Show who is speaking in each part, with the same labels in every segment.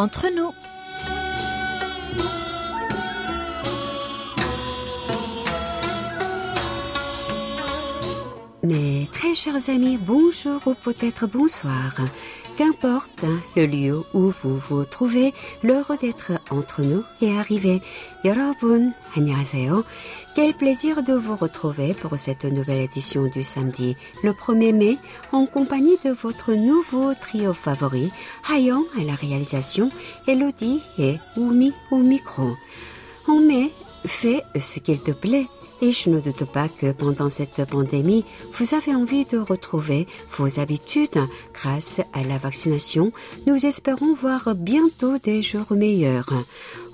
Speaker 1: entre nous.
Speaker 2: Mes très chers amis, bonjour ou peut-être bonsoir. Qu'importe le lieu où vous vous trouvez, l'heure d'être entre nous est arrivée. 여러분, 안녕하세요. Quel plaisir de vous retrouver pour cette nouvelle édition du samedi, le 1er mai, en compagnie de votre nouveau trio favori, Hayon à la réalisation, Elodie et Oumi au micro. En mai, fais ce qu'il te plaît. Et je ne doute pas que pendant cette pandémie, vous avez envie de retrouver vos habitudes. Grâce à la vaccination, nous espérons voir bientôt des jours meilleurs.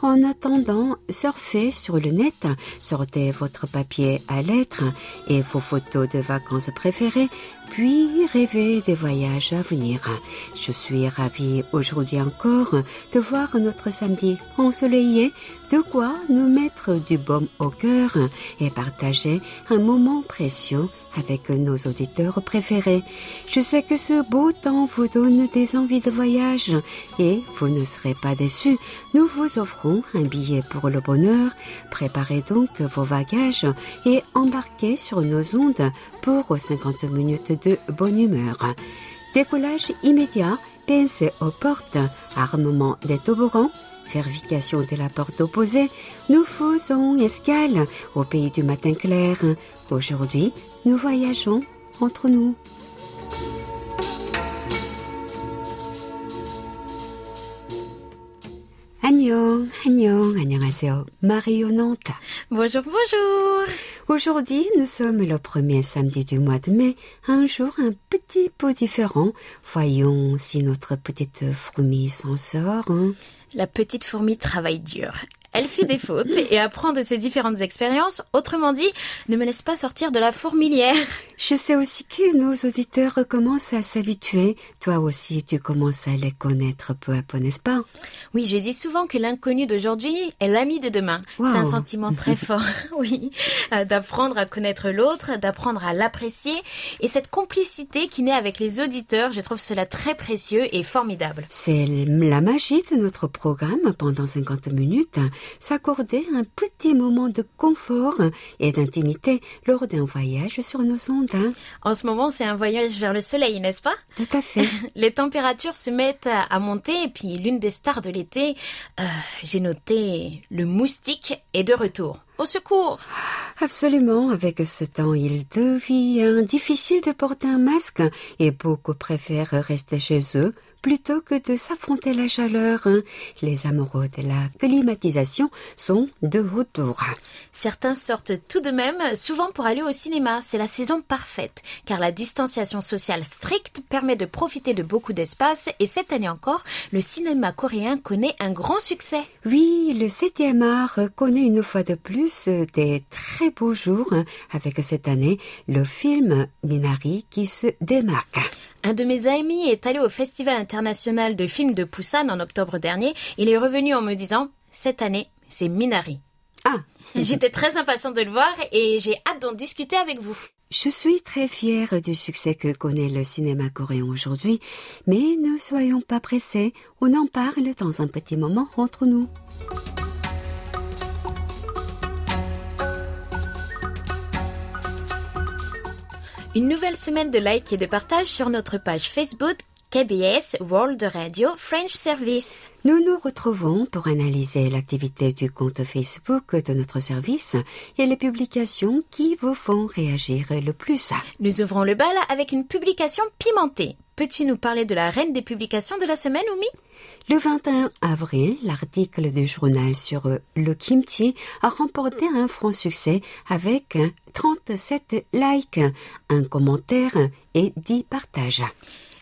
Speaker 2: En attendant, surfez sur le net, sortez votre papier à lettres et vos photos de vacances préférées, puis rêvez des voyages à venir. Je suis ravie aujourd'hui encore de voir notre samedi ensoleillé, de quoi nous mettre du baume au cœur et partager un moment précieux avec nos auditeurs préférés. Je sais que ce beau temps vous donne des envies de voyage et vous ne serez pas déçus. Nous vous offrons un billet pour le bonheur. Préparez donc vos bagages et embarquez sur nos ondes pour 50 minutes de bonne humeur. Décollage immédiat, pensez aux portes, armement des toboggans, vérification de la porte opposée, nous faisons escale au pays du matin clair. Aujourd'hui, nous voyageons entre nous. Annyeong, annyeong, annyeonghaseyo, Mario
Speaker 1: Bonjour, bonjour.
Speaker 2: Aujourd'hui, nous sommes le premier samedi du mois de mai, un jour un petit peu différent. Voyons si notre petite fourmi s'en sort. Hein.
Speaker 1: La petite fourmi travaille dur. Elle fait des fautes et apprend de ses différentes expériences. Autrement dit, ne me laisse pas sortir de la fourmilière.
Speaker 2: Je sais aussi que nos auditeurs commencent à s'habituer. Toi aussi, tu commences à les connaître peu à peu, n'est-ce pas?
Speaker 1: Oui, je dis souvent que l'inconnu d'aujourd'hui est l'ami de demain.
Speaker 2: Wow.
Speaker 1: C'est un sentiment très fort, oui, euh, d'apprendre à connaître l'autre, d'apprendre à l'apprécier. Et cette complicité qui naît avec les auditeurs, je trouve cela très précieux et formidable.
Speaker 2: C'est la magie de notre programme pendant 50 minutes. S'accorder un petit moment de confort et d'intimité lors d'un voyage sur nos ondes. hein.
Speaker 1: En ce moment, c'est un voyage vers le soleil, n'est-ce pas?
Speaker 2: Tout à fait.
Speaker 1: Les températures se mettent à à monter et puis l'une des stars de l'été, euh, j'ai noté le moustique est de retour. Au secours
Speaker 2: Absolument, avec ce temps, il devient difficile de porter un masque et beaucoup préfèrent rester chez eux plutôt que de s'affronter la chaleur. hein. Les amoureux de la climatisation sont de retour.
Speaker 1: Certains sortent tout de même, souvent pour aller au cinéma. C'est la saison parfaite, car la distanciation sociale stricte permet de profiter de beaucoup d'espace et cette année encore, le cinéma coréen connaît un grand succès.
Speaker 2: Oui, le 7e art connaît une fois de plus des très beaux jours hein, avec cette année le film Minari qui se démarque.
Speaker 1: Un de mes amis est allé au Festival international de films de Busan en octobre dernier. Il est revenu en me disant Cette année, c'est Minari.
Speaker 2: Ah,
Speaker 1: J'étais très impatiente de le voir et j'ai hâte d'en discuter avec vous.
Speaker 2: je suis très fière du succès que connaît le cinéma coréen aujourd'hui, mais ne soyons pas pressés, on en parle dans un petit moment entre nous.
Speaker 1: Une nouvelle semaine de like et de partage sur notre page Facebook KBS World Radio French Service.
Speaker 2: Nous nous retrouvons pour analyser l'activité du compte Facebook de notre service et les publications qui vous font réagir le plus.
Speaker 1: Nous ouvrons le bal avec une publication pimentée. Peux-tu nous parler de la reine des publications de la semaine, Oumi?
Speaker 2: Le 21 avril, l'article du journal sur le kimchi a remporté un franc succès avec 37 likes, un commentaire et 10 partages.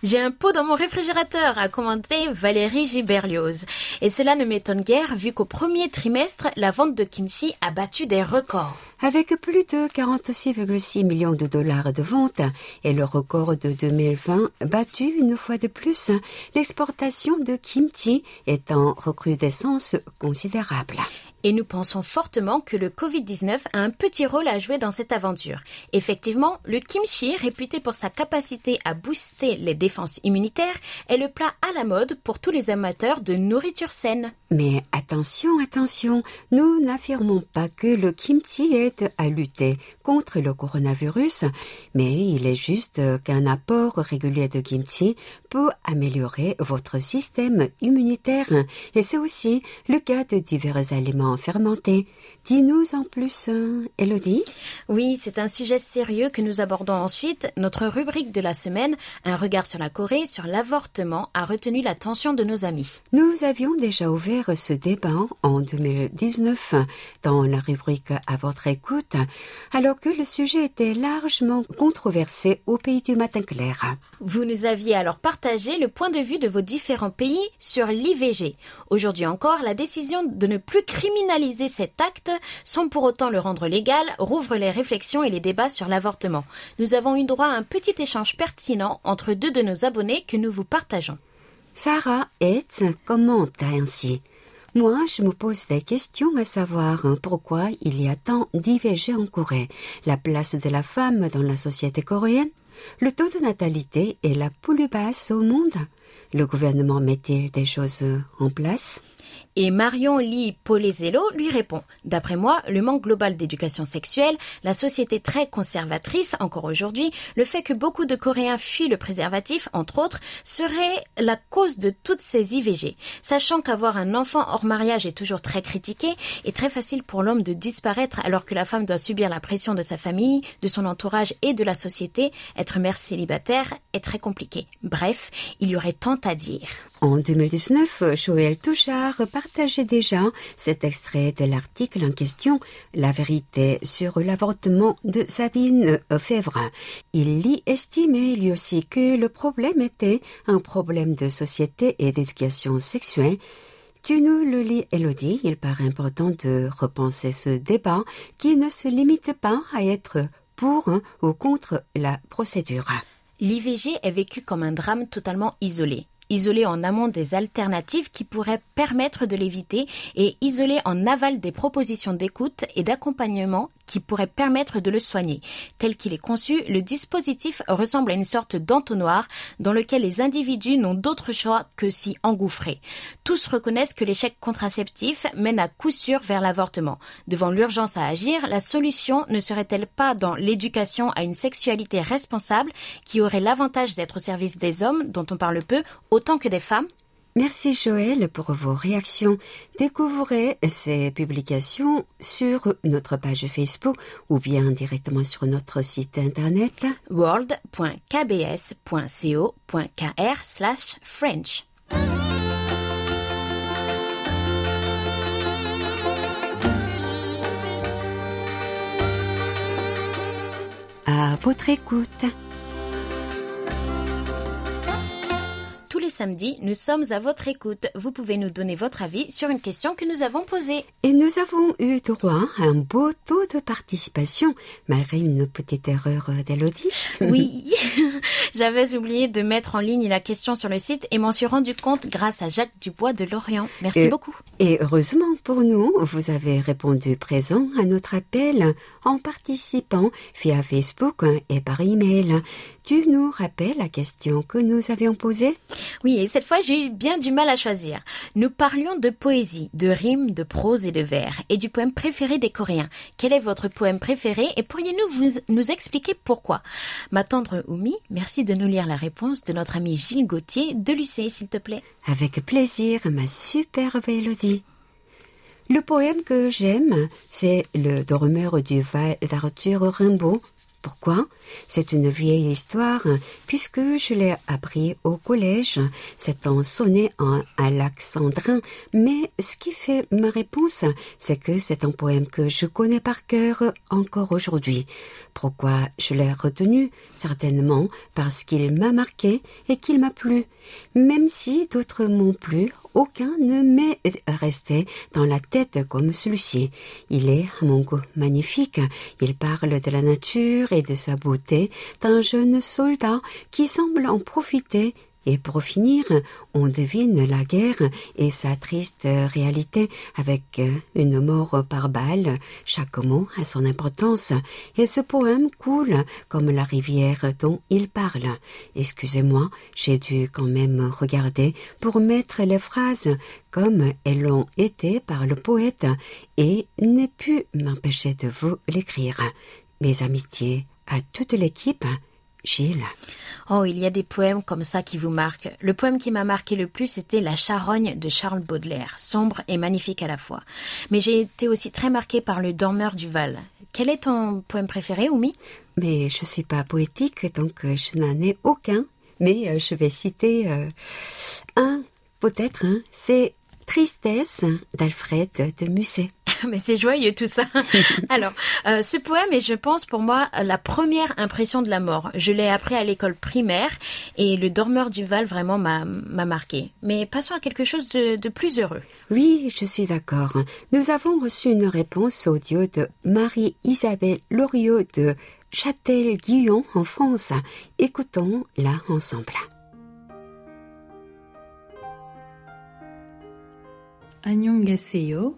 Speaker 1: J'ai un pot dans mon réfrigérateur, a commenté Valérie Giberlioz. Et cela ne m'étonne guère vu qu'au premier trimestre, la vente de kimchi a battu des records.
Speaker 2: Avec plus de 46,6 millions de dollars de ventes et le record de 2020 battu une fois de plus, l'exportation de kimchi est en recrudescence considérable.
Speaker 1: Et nous pensons fortement que le Covid-19 a un petit rôle à jouer dans cette aventure. Effectivement, le kimchi, réputé pour sa capacité à booster les défenses immunitaires, est le plat à la mode pour tous les amateurs de nourriture saine.
Speaker 2: Mais attention, attention, nous n'affirmons pas que le kimchi aide à lutter contre le coronavirus, mais il est juste qu'un apport régulier de kimchi améliorer votre système immunitaire et c'est aussi le cas de divers aliments fermentés. Dis-nous en plus, euh, Elodie.
Speaker 1: Oui, c'est un sujet sérieux que nous abordons ensuite. Notre rubrique de la semaine, un regard sur la Corée, sur l'avortement, a retenu l'attention de nos amis.
Speaker 2: Nous avions déjà ouvert ce débat en 2019 dans la rubrique à votre écoute, alors que le sujet était largement controversé au pays du matin clair.
Speaker 1: Vous nous aviez alors partagé le point de vue de vos différents pays sur l'IVG. Aujourd'hui encore, la décision de ne plus criminaliser cet acte sans pour autant le rendre légal, rouvre les réflexions et les débats sur l'avortement. Nous avons eu droit à un petit échange pertinent entre deux de nos abonnés que nous vous partageons.
Speaker 2: Sarah Hetz commente ainsi. Moi, je me pose des questions à savoir pourquoi il y a tant d'IVG en Corée, la place de la femme dans la société coréenne, le taux de natalité est la plus basse au monde. Le gouvernement met-il des choses en place?
Speaker 1: Et Marion Lee Polezello lui répond D'après moi, le manque global d'éducation sexuelle, la société très conservatrice encore aujourd'hui, le fait que beaucoup de Coréens fuient le préservatif, entre autres, serait la cause de toutes ces IVG. Sachant qu'avoir un enfant hors mariage est toujours très critiqué et très facile pour l'homme de disparaître alors que la femme doit subir la pression de sa famille, de son entourage et de la société, être mère célibataire est très compliqué. Bref, il y aurait tant à dire.
Speaker 2: En 2019, Joël Touchard partageait déjà cet extrait de l'article en question, La vérité sur l'avortement de Sabine Fèvre. Il y estimait lui aussi que le problème était un problème de société et d'éducation sexuelle. Tu nous le lis, Elodie, il paraît important de repenser ce débat qui ne se limite pas à être pour ou contre la procédure.
Speaker 1: L'IVG est vécu comme un drame totalement isolé isolé en amont des alternatives qui pourraient permettre de l'éviter et isolé en aval des propositions d'écoute et d'accompagnement qui pourraient permettre de le soigner. Tel qu'il est conçu, le dispositif ressemble à une sorte d'entonnoir dans lequel les individus n'ont d'autre choix que s'y engouffrer. Tous reconnaissent que l'échec contraceptif mène à coup sûr vers l'avortement. Devant l'urgence à agir, la solution ne serait-elle pas dans l'éducation à une sexualité responsable qui aurait l'avantage d'être au service des hommes dont on parle peu autant que des femmes?
Speaker 2: Merci Joël pour vos réactions. Découvrez ces publications sur notre page Facebook ou bien directement sur notre site internet
Speaker 1: world.kbs.co.kr/french.
Speaker 2: À votre écoute.
Speaker 1: Samedi, nous sommes à votre écoute. Vous pouvez nous donner votre avis sur une question que nous avons posée.
Speaker 2: Et nous avons eu droit à un beau taux de participation, malgré une petite erreur d'Elodie.
Speaker 1: Oui, j'avais oublié de mettre en ligne la question sur le site et m'en suis rendu compte grâce à Jacques Dubois de Lorient. Merci beaucoup.
Speaker 2: Et heureusement pour nous, vous avez répondu présent à notre appel en participant via Facebook et par email. Tu nous rappelles la question que nous avions posée?
Speaker 1: Oui, et cette fois j'ai eu bien du mal à choisir. Nous parlions de poésie, de rimes, de prose et de vers, et du poème préféré des Coréens. Quel est votre poème préféré et pourriez-nous nous expliquer pourquoi? Ma tendre Oumi, merci de nous lire la réponse de notre ami Gilles Gauthier de Lucé, s'il te plaît.
Speaker 2: Avec plaisir, ma superbe Élodie. Le poème que j'aime, c'est Le Dormeur du Val d'Arthur Rimbaud pourquoi? C'est une vieille histoire, puisque je l'ai appris au collège. C'est en sonné en alexandrin, mais ce qui fait ma réponse, c'est que c'est un poème que je connais par cœur encore aujourd'hui. Pourquoi je l'ai retenu? Certainement parce qu'il m'a marqué et qu'il m'a plu. Même si d'autres m'ont plu, aucun ne m'est resté dans la tête comme celui-ci. Il est, à mon goût, magnifique. Il parle de la nature et de sa beauté d'un jeune soldat qui semble en profiter Et pour finir, on devine la guerre et sa triste réalité avec une mort par balle. Chaque mot a son importance et ce poème coule comme la rivière dont il parle. Excusez-moi, j'ai dû quand même regarder pour mettre les phrases comme elles l'ont été par le poète et n'ai pu m'empêcher de vous l'écrire. Mes amitiés à toute l'équipe, Gilles.
Speaker 1: Oh, il y a des poèmes comme ça qui vous marquent. Le poème qui m'a marqué le plus, c'était La charogne de Charles Baudelaire, sombre et magnifique à la fois. Mais j'ai été aussi très marquée par Le dormeur du Val. Quel est ton poème préféré, Oumi?
Speaker 2: Mais je suis pas poétique, donc euh, je n'en ai aucun. Mais euh, je vais citer euh, un, peut-être, hein. c'est Tristesse d'Alfred de Musset.
Speaker 1: Mais c'est joyeux tout ça. Alors, euh, ce poème est, je pense, pour moi, la première impression de la mort. Je l'ai appris à l'école primaire et le dormeur du Val vraiment m'a marqué. Mais passons à quelque chose de, de plus heureux.
Speaker 2: Oui, je suis d'accord. Nous avons reçu une réponse audio de Marie-Isabelle Loriot de Châtel-Guyon en France. Écoutons-la ensemble.
Speaker 3: Annyeonghaseyo.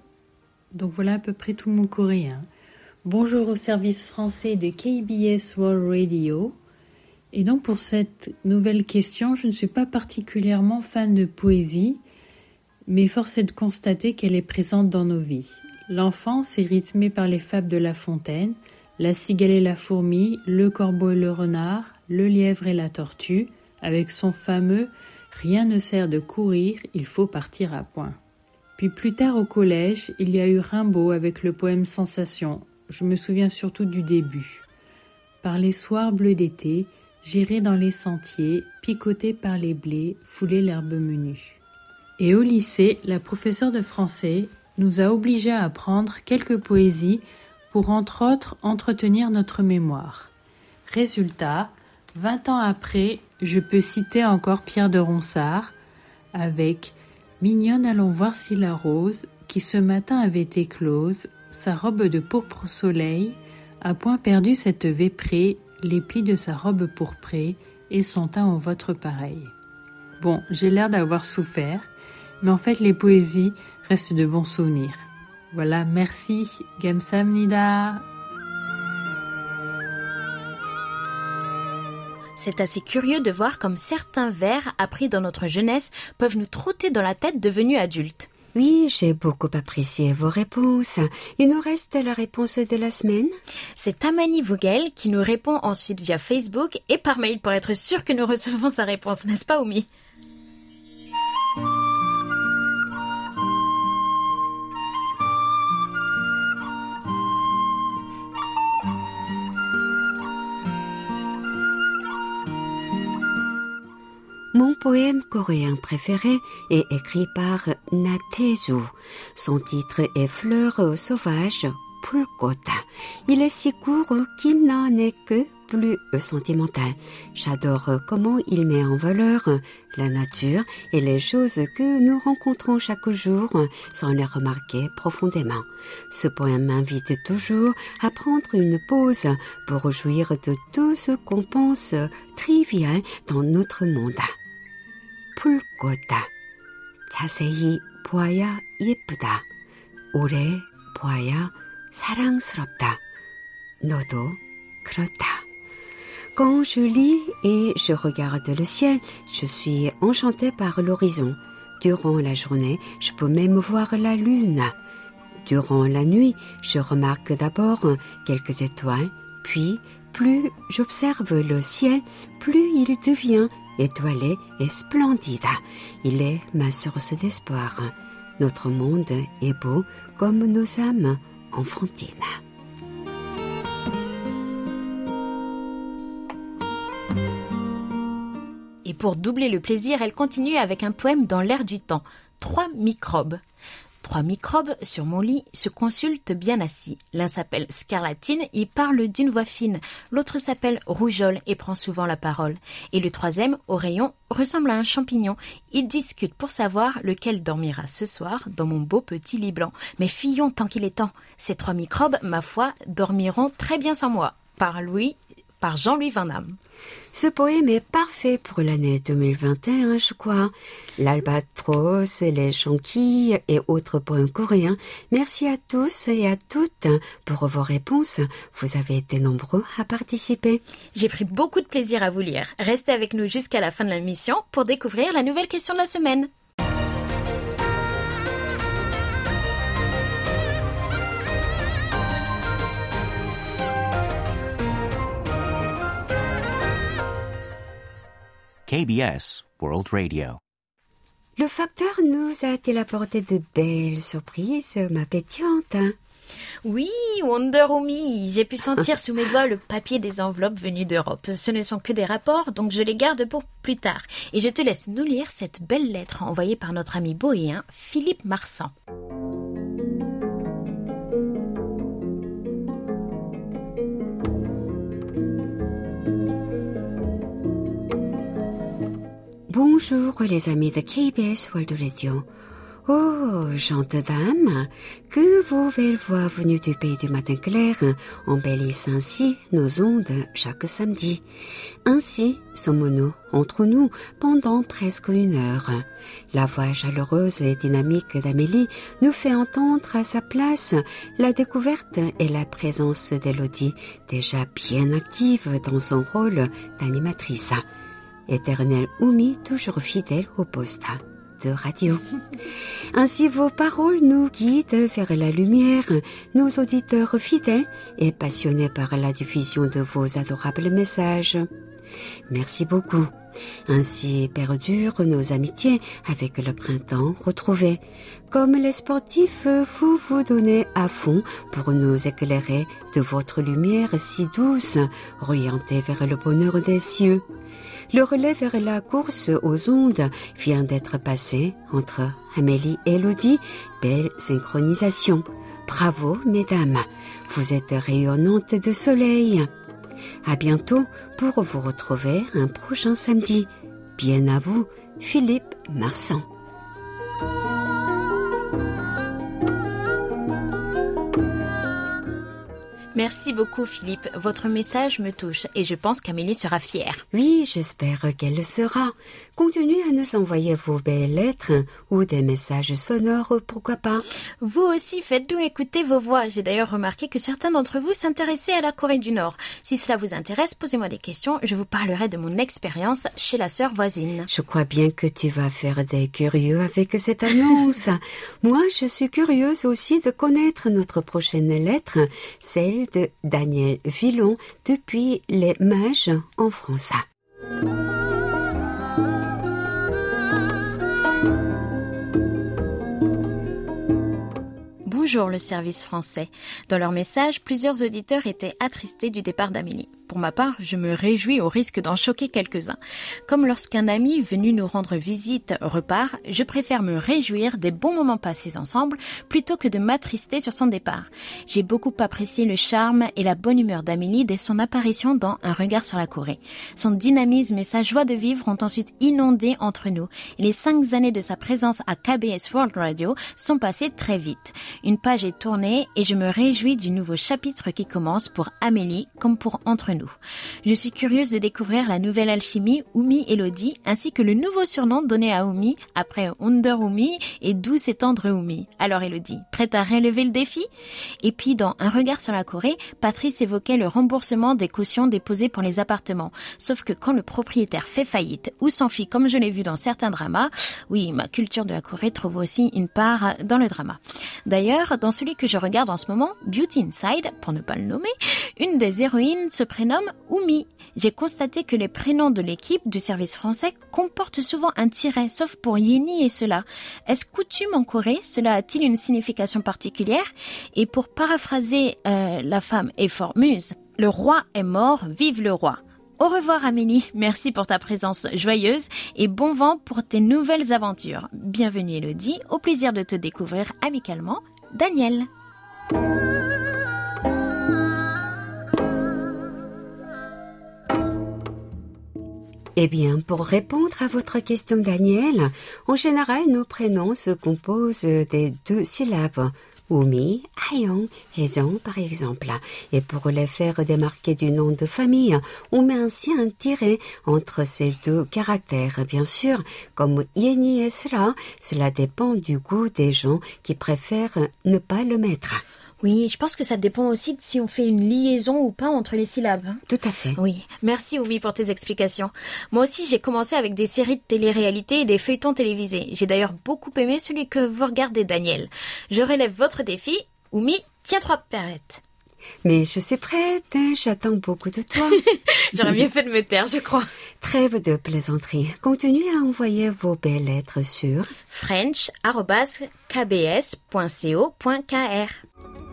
Speaker 3: Donc voilà à peu près tout mon coréen. Bonjour au service français de KBS World Radio. Et donc pour cette nouvelle question, je ne suis pas particulièrement fan de poésie, mais force est de constater qu'elle est présente dans nos vies. L'enfance est rythmée par les fables de La Fontaine, la cigale et la fourmi, le corbeau et le renard, le lièvre et la tortue, avec son fameux Rien ne sert de courir, il faut partir à point. Puis plus tard au collège, il y a eu Rimbaud avec le poème Sensation. Je me souviens surtout du début. Par les soirs bleus d'été, j'irai dans les sentiers, picoté par les blés, fouler l'herbe menue. Et au lycée, la professeure de français nous a obligés à apprendre quelques poésies pour entre autres entretenir notre mémoire. Résultat, vingt ans après, je peux citer encore Pierre de Ronsard avec Mignonne, allons voir si la rose, qui ce matin avait éclose, sa robe de pourpre soleil, a point perdu cette véprée, les plis de sa robe pourprée, et son teint au vôtre pareil. Bon, j'ai l'air d'avoir souffert, mais en fait les poésies restent de bons souvenirs. Voilà, merci, Gamsamnida.
Speaker 1: C'est assez curieux de voir comme certains vers appris dans notre jeunesse peuvent nous trotter dans la tête devenus adultes.
Speaker 2: Oui, j'ai beaucoup apprécié vos réponses. Il nous reste la réponse de la semaine.
Speaker 1: C'est Tamani Vogel qui nous répond ensuite via Facebook et par mail pour être sûr que nous recevons sa réponse, n'est-ce pas, Oumi?
Speaker 2: Poème coréen préféré est écrit par Natezu. Son titre est Fleur sauvage, Pulkota. Il est si court qu'il n'en est que plus sentimental. J'adore comment il met en valeur la nature et les choses que nous rencontrons chaque jour sans les remarquer profondément. Ce poème m'invite toujours à prendre une pause pour jouir de tout ce qu'on pense trivial dans notre monde. 풀꽃다. 자세히 보아야 예쁘다. 오래 보아야 사랑스럽다. 너도 그렇다. Quand je lis et je regarde le ciel, je suis enchantée par l'horizon. Durant la journée, je peux même voir la lune. Durant la nuit, je remarque d'abord quelques étoiles, puis plus j'observe le ciel, plus il devient étoilé et splendide. Il est ma source d'espoir. Notre monde est beau comme nos âmes enfantines.
Speaker 1: Et pour doubler le plaisir, elle continue avec un poème dans l'air du temps. Trois microbes. Trois microbes sur mon lit se consultent bien assis. L'un s'appelle Scarlatine, il parle d'une voix fine. L'autre s'appelle Rougeole et prend souvent la parole. Et le troisième, au rayon, ressemble à un champignon. Ils discutent pour savoir lequel dormira ce soir dans mon beau petit lit blanc. Mais fuyons tant qu'il est temps. Ces trois microbes, ma foi, dormiront très bien sans moi. Par Louis par Jean-Louis Van Damme.
Speaker 2: Ce poème est parfait pour l'année 2021, je crois. L'albatros, les jonquilles et autres poèmes coréens. Merci à tous et à toutes pour vos réponses. Vous avez été nombreux à participer.
Speaker 1: J'ai pris beaucoup de plaisir à vous lire. Restez avec nous jusqu'à la fin de la mission pour découvrir la nouvelle question de la semaine.
Speaker 4: KBS World Radio.
Speaker 2: Le facteur nous a-t-il apporté de belles surprises, ma pétillante hein
Speaker 1: Oui, Wonder Woman, j'ai pu sentir sous mes doigts le papier des enveloppes venues d'Europe. Ce ne sont que des rapports, donc je les garde pour plus tard. Et je te laisse nous lire cette belle lettre envoyée par notre ami bohéen Philippe Marsan.
Speaker 2: Bonjour les amis de KBS World Radio. Oh, gentes dames, que vos belles voix venues du pays du matin clair embellissent ainsi nos ondes chaque samedi. Ainsi sommes-nous entre nous pendant presque une heure. La voix chaleureuse et dynamique d'Amélie nous fait entendre à sa place la découverte et la présence d'Elodie, déjà bien active dans son rôle d'animatrice éternel Oumi, toujours fidèle au poste de radio. Ainsi vos paroles nous guident vers la lumière, nos auditeurs fidèles et passionnés par la diffusion de vos adorables messages. Merci beaucoup. Ainsi perdurent nos amitiés avec le printemps retrouvé. Comme les sportifs, vous vous donnez à fond pour nous éclairer de votre lumière si douce, orientée vers le bonheur des cieux. Le relais vers la course aux ondes vient d'être passé entre Amélie et Elodie. Belle synchronisation. Bravo, mesdames. Vous êtes rayonnantes de soleil. À bientôt pour vous retrouver un prochain samedi. Bien à vous, Philippe Marsan.
Speaker 1: Merci beaucoup Philippe, votre message me touche et je pense qu'Amélie sera fière.
Speaker 2: Oui, j'espère qu'elle le sera. Continuez à nous envoyer vos belles lettres ou des messages sonores, pourquoi pas.
Speaker 1: Vous aussi, faites-nous écouter vos voix. J'ai d'ailleurs remarqué que certains d'entre vous s'intéressaient à la Corée du Nord. Si cela vous intéresse, posez-moi des questions. Je vous parlerai de mon expérience chez la sœur voisine.
Speaker 2: Je crois bien que tu vas faire des curieux avec cette annonce. Moi, je suis curieuse aussi de connaître notre prochaine lettre, celle de Daniel Villon depuis les Mages en France.
Speaker 1: Bonjour le service français. Dans leur message, plusieurs auditeurs étaient attristés du départ d'Amélie. Pour ma part, je me réjouis au risque d'en choquer quelques-uns. Comme lorsqu'un ami venu nous rendre visite repart, je préfère me réjouir des bons moments passés ensemble plutôt que de m'attrister sur son départ. J'ai beaucoup apprécié le charme et la bonne humeur d'Amélie dès son apparition dans Un regard sur la Corée. Son dynamisme et sa joie de vivre ont ensuite inondé entre nous. Les cinq années de sa présence à KBS World Radio sont passées très vite. Une page est tournée et je me réjouis du nouveau chapitre qui commence pour Amélie comme pour entre nous. Je suis curieuse de découvrir la nouvelle alchimie Oumi Elodie ainsi que le nouveau surnom donné à Oumi après Wonder Oumi et douce et tendre Oumi. Alors Elodie, prête à relever le défi? Et puis dans Un regard sur la Corée, Patrice évoquait le remboursement des cautions déposées pour les appartements. Sauf que quand le propriétaire fait faillite ou s'enfuit comme je l'ai vu dans certains dramas, oui, ma culture de la Corée trouve aussi une part dans le drama. D'ailleurs, dans celui que je regarde en ce moment, Beauty Inside, pour ne pas le nommer, une des héroïnes se prénomme Oumi. J'ai constaté que les prénoms de l'équipe du service français comportent souvent un tiret, sauf pour Yeni et cela. Est-ce coutume en Corée? Cela a-t-il une signification particulière? Et pour paraphraser euh, la femme et formuse, le roi est mort, vive le roi. Au revoir Amélie, merci pour ta présence joyeuse et bon vent pour tes nouvelles aventures. Bienvenue Elodie, au plaisir de te découvrir amicalement, Daniel.
Speaker 2: Eh bien, pour répondre à votre question, Daniel, en général, nos prénoms se composent des deux syllabes Oumi, Ayong, Hezong par exemple. Et pour les faire démarquer du nom de famille, on met ainsi un tiret entre ces deux caractères. Bien sûr, comme Yeni et Sra, cela dépend du goût des gens qui préfèrent ne pas le mettre.
Speaker 1: Oui, je pense que ça dépend aussi de si on fait une liaison ou pas entre les syllabes. hein.
Speaker 2: Tout à fait.
Speaker 1: Oui, merci Oumi pour tes explications. Moi aussi, j'ai commencé avec des séries de télé-réalité et des feuilletons télévisés. J'ai d'ailleurs beaucoup aimé celui que vous regardez, Daniel. Je relève votre défi. Oumi, tiens trois perrettes.
Speaker 2: Mais je suis prête, hein, j'attends beaucoup de toi.
Speaker 1: J'aurais mieux fait de me taire, je crois.
Speaker 2: Trêve de plaisanterie. Continuez à envoyer vos belles lettres sur
Speaker 1: french.kbs.co.kr.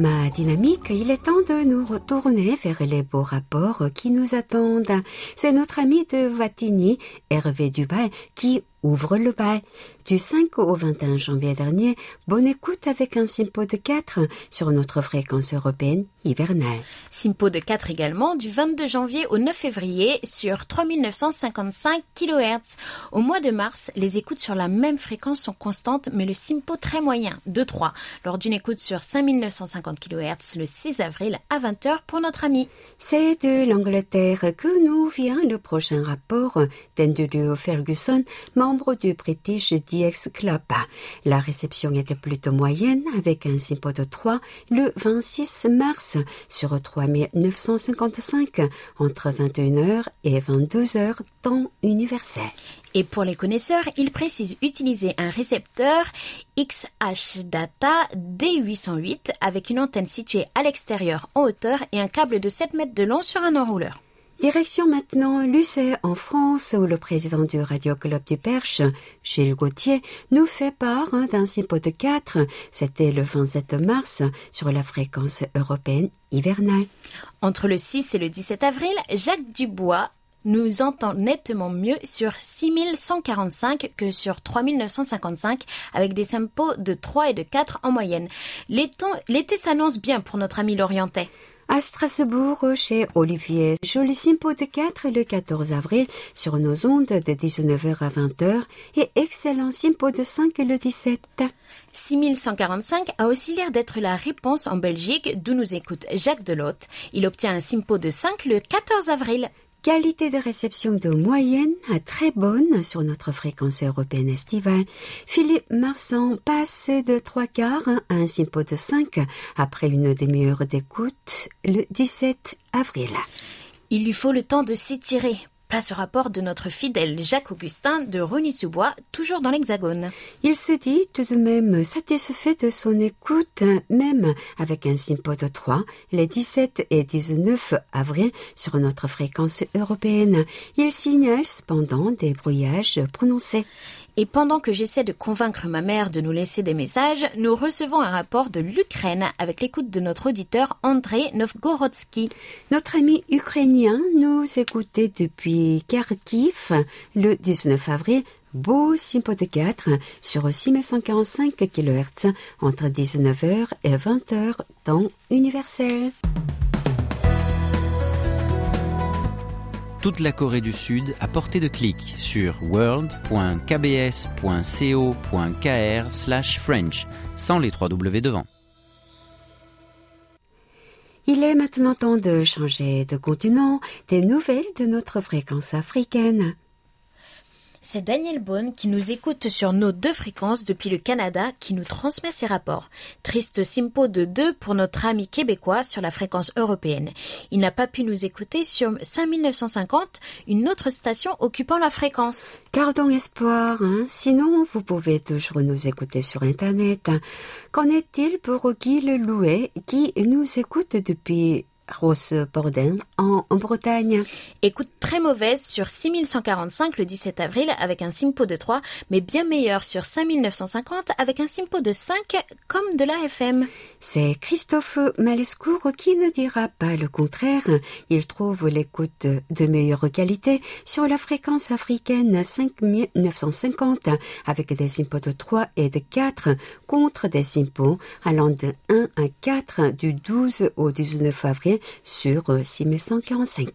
Speaker 2: Ma dynamique, il est temps de nous retourner vers les beaux rapports qui nous attendent. C'est notre ami de Vatigny, Hervé Dubail, qui ouvre le bal. Du 5 au 21 janvier dernier, bonne écoute avec un simpo de 4 sur notre fréquence européenne hivernale.
Speaker 1: Simpo de 4 également du 22 janvier au 9 février sur 3955 kHz. Au mois de mars, les écoutes sur la même fréquence sont constantes, mais le Simpo très moyen, de 3, lors d'une écoute sur 5950 kHz le 6 avril à 20h pour notre ami.
Speaker 2: C'est de l'Angleterre que nous vient le prochain rapport d'Andrew Ferguson, du British DX Club. La réception était plutôt moyenne avec un simpo de 3 le 26 mars sur 3955 entre 21h et 22h temps universel.
Speaker 1: Et pour les connaisseurs, il précise utiliser un récepteur XH-Data D808 avec une antenne située à l'extérieur en hauteur et un câble de 7 mètres de long sur un enrouleur.
Speaker 2: Direction maintenant Lucé en France où le président du Radio Club du Perche, Gilles Gauthier, nous fait part hein, d'un de 4. C'était le 27 mars sur la fréquence européenne hivernale.
Speaker 1: Entre le 6 et le 17 avril, Jacques Dubois nous entend nettement mieux sur 6145 que sur 3955 avec des simpos de 3 et de 4 en moyenne. L'été s'annonce bien pour notre ami l'Orientais.
Speaker 2: À Strasbourg, chez Olivier, joli simpo de 4 le 14 avril sur nos ondes de 19h à 20h et excellent simpo de 5 le 17.
Speaker 1: 6145 a aussi l'air d'être la réponse en Belgique d'où nous écoute Jacques Delotte. Il obtient un simpo de 5 le 14 avril.
Speaker 2: Qualité de réception de moyenne à très bonne sur notre fréquence européenne estivale. Philippe Marsan passe de trois quarts à un simpo de 5 après une demi-heure d'écoute le 17 avril.
Speaker 1: Il lui faut le temps de s'étirer. Place au rapport de notre fidèle Jacques Augustin de Rony-sous-Bois, toujours dans l'Hexagone.
Speaker 2: Il se dit tout de même satisfait de son écoute, même avec un simpo de 3, les 17 et 19 avril sur notre fréquence européenne. Il signale cependant des brouillages prononcés.
Speaker 1: Et pendant que j'essaie de convaincre ma mère de nous laisser des messages, nous recevons un rapport de l'Ukraine avec l'écoute de notre auditeur André Novgorodsky.
Speaker 2: Notre ami ukrainien nous écoutait depuis Kharkiv le 19 avril. Beau de 4 sur 6145 kHz entre 19h et 20h temps universel.
Speaker 4: Toute la Corée du Sud à portée de clic sur world.kbs.co.kr/french sans les trois W devant.
Speaker 2: Il est maintenant temps de changer de continent, des nouvelles de notre fréquence africaine.
Speaker 1: C'est Daniel Bone qui nous écoute sur nos deux fréquences depuis le Canada qui nous transmet ses rapports. Triste simpo de 2 pour notre ami québécois sur la fréquence européenne. Il n'a pas pu nous écouter sur 5950, une autre station occupant la fréquence.
Speaker 2: Gardons espoir, hein. sinon vous pouvez toujours nous écouter sur Internet. Qu'en est-il pour Guy Lelouet qui nous écoute depuis Rose Borden en, en Bretagne
Speaker 1: Écoute très mauvaise sur 6145 le 17 avril avec un simpo de 3, mais bien meilleure sur 5950 avec un simpo de 5 comme de la FM.
Speaker 2: C'est Christophe Malescourt qui ne dira pas le contraire. Il trouve l'écoute de meilleure qualité sur la fréquence africaine 5950 avec des simpos de 3 et de 4 contre des simpos allant de 1 à 4 du 12 au 19 avril sur 6145.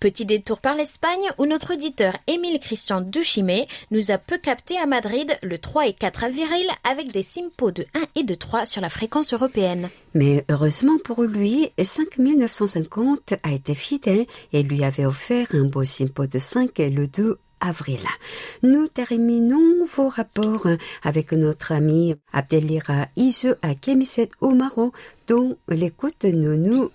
Speaker 1: Petit détour par l'Espagne où notre auditeur Émile Christian Duchimé nous a peu capté à Madrid le 3 et 4 avril avec des simpos de 1 et de 3 sur la fréquence européenne.
Speaker 2: Mais heureusement pour lui, 5950 a été fidèle et lui avait offert un beau simpo de 5 le 2 avril. Nous terminons vos rapports avec notre ami Abdelira Isu à Kemiset Omaro, dont l'écoute nous déçoit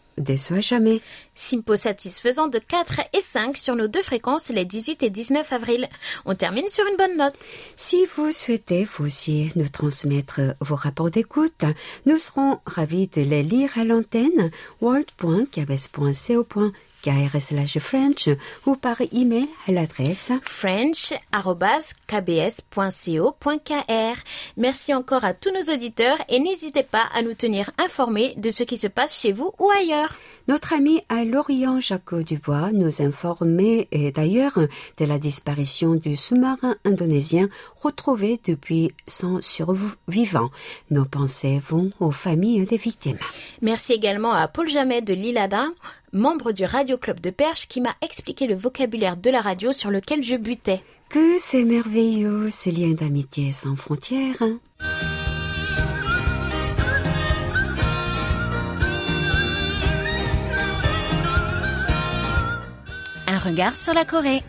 Speaker 2: jamais.
Speaker 1: Simpo satisfaisant de 4 et 5 sur nos deux fréquences les 18 et 19 avril. On termine sur une bonne note.
Speaker 2: Si vous souhaitez vous aussi nous transmettre vos rapports d'écoute, nous serons ravis de les lire à l'antenne world.cabes.co slash French ou par email à l'adresse
Speaker 1: french.kbs.co.kr. Merci encore à tous nos auditeurs et n'hésitez pas à nous tenir informés de ce qui se passe chez vous ou ailleurs.
Speaker 2: Notre ami à Lorient Jacques Dubois nous informait d'ailleurs de la disparition du sous-marin indonésien retrouvé depuis son survivant. Nos pensées vont aux familles des victimes.
Speaker 1: Merci également à Paul Jamet de l'île Adam, membre du Radio Club de Perche, qui m'a expliqué le vocabulaire de la radio sur lequel je butais.
Speaker 2: Que c'est merveilleux ce lien d'amitié sans frontières. Hein.
Speaker 1: Un regard sur la Corée.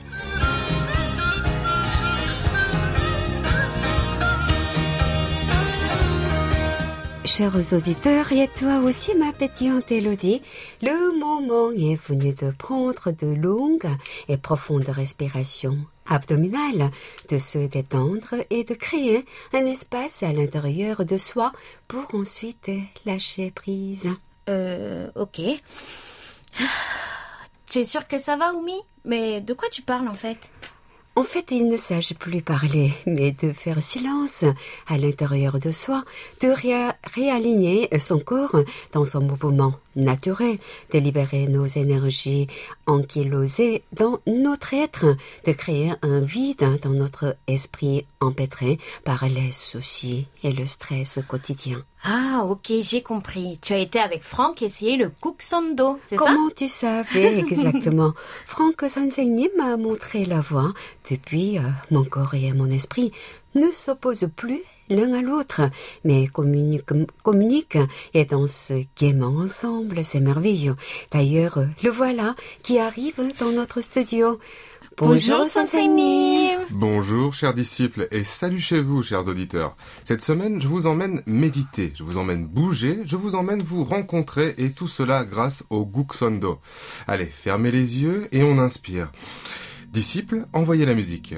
Speaker 2: Chers auditeurs, et toi aussi, ma petite Elodie, le moment est venu de prendre de longues et profondes respirations abdominales, de se détendre et de créer un espace à l'intérieur de soi pour ensuite lâcher prise.
Speaker 1: Euh, ok. Tu es sûre que ça va, Oumi? Mais de quoi tu parles en fait?
Speaker 2: En fait, il ne s'agit plus parler, mais de faire silence à l'intérieur de soi, de réaligner son corps dans son mouvement naturel, de libérer nos énergies ankylosées dans notre être, de créer un vide dans notre esprit empêtré par les soucis et le stress quotidien.
Speaker 1: Ah, ok, j'ai compris. Tu as été avec Franck essayer le Kuksando, c'est ça?
Speaker 2: Comment tu savais exactement? Franck Senseigne m'a montré la voie. Depuis, euh, mon corps et mon esprit ne s'opposent plus l'un à l'autre, mais communiquent, communiquent et dansent gaiement ensemble. C'est merveilleux. D'ailleurs, le voilà qui arrive dans notre studio.
Speaker 1: Bonjour, Sensei
Speaker 5: Bonjour, chers disciples, et salut chez vous, chers auditeurs. Cette semaine, je vous emmène méditer, je vous emmène bouger, je vous emmène vous rencontrer, et tout cela grâce au Guksondo. Allez, fermez les yeux et on inspire. Disciples, envoyez la musique.